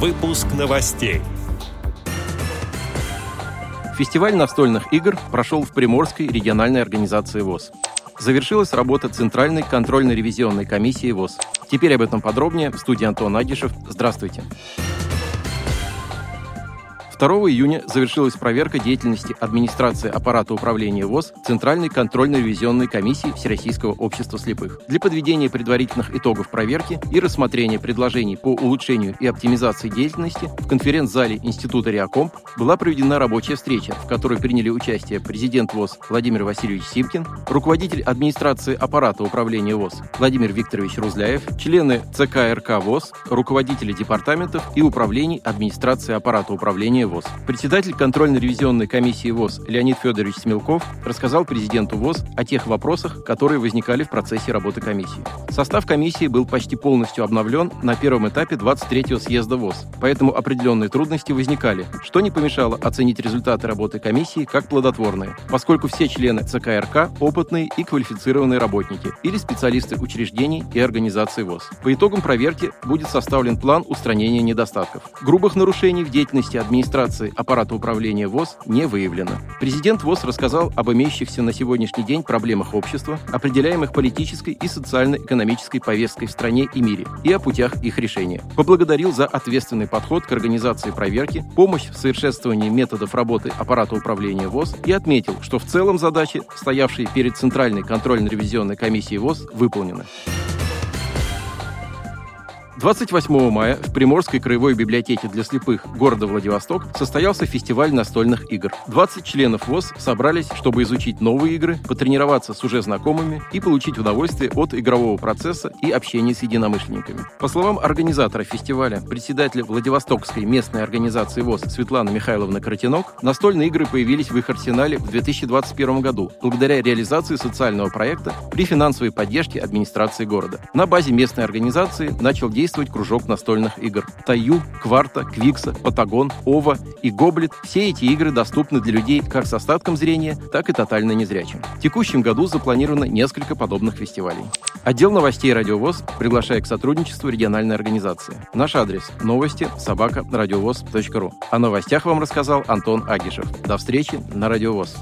Выпуск новостей. Фестиваль настольных игр прошел в Приморской региональной организации ВОЗ. Завершилась работа Центральной контрольно-ревизионной комиссии ВОЗ. Теперь об этом подробнее в студии Антон Агишев. Здравствуйте. Здравствуйте. 2 июня завершилась проверка деятельности администрации аппарата управления ВОЗ Центральной контрольно-ревизионной комиссии Всероссийского общества слепых. Для подведения предварительных итогов проверки и рассмотрения предложений по улучшению и оптимизации деятельности в конференц-зале Института Реакомп была проведена рабочая встреча, в которой приняли участие президент ВОЗ Владимир Васильевич Симкин, руководитель администрации аппарата управления ВОЗ Владимир Викторович Рузляев, члены ЦК РК ВОЗ, руководители департаментов и управлений администрации аппарата управления ВОЗ. Председатель контрольно-ревизионной комиссии ВОЗ Леонид Федорович Смелков рассказал президенту ВОЗ о тех вопросах, которые возникали в процессе работы комиссии. Состав комиссии был почти полностью обновлен на первом этапе 23-го съезда ВОЗ, поэтому определенные трудности возникали, что не помешало оценить результаты работы комиссии как плодотворные, поскольку все члены ЦК РК опытные и квалифицированные работники или специалисты учреждений и организаций ВОЗ. По итогам проверки будет составлен план устранения недостатков. Грубых нарушений в деятельности администрации администрации аппарата управления ВОЗ не выявлено. Президент ВОЗ рассказал об имеющихся на сегодняшний день проблемах общества, определяемых политической и социально-экономической повесткой в стране и мире, и о путях их решения. Поблагодарил за ответственный подход к организации проверки, помощь в совершенствовании методов работы аппарата управления ВОЗ и отметил, что в целом задачи, стоявшие перед Центральной контрольно-ревизионной комиссией ВОЗ, выполнены. 28 мая в Приморской краевой библиотеке для слепых города Владивосток состоялся фестиваль настольных игр. 20 членов ВОЗ собрались, чтобы изучить новые игры, потренироваться с уже знакомыми и получить удовольствие от игрового процесса и общения с единомышленниками. По словам организатора фестиваля, председателя Владивостокской местной организации ВОЗ Светланы Михайловны Кротинок, настольные игры появились в их арсенале в 2021 году благодаря реализации социального проекта при финансовой поддержке администрации города. На базе местной организации начал действовать действовать кружок настольных игр. Таю, Кварта, Квикса, Патагон, Ова и Гоблет – все эти игры доступны для людей как с остатком зрения, так и тотально незрячим. В текущем году запланировано несколько подобных фестивалей. Отдел новостей «Радиовоз» приглашает к сотрудничеству региональной организации. Наш адрес – новости собака радиовоз.ру. О новостях вам рассказал Антон Агишев. До встречи на «Радиовоз».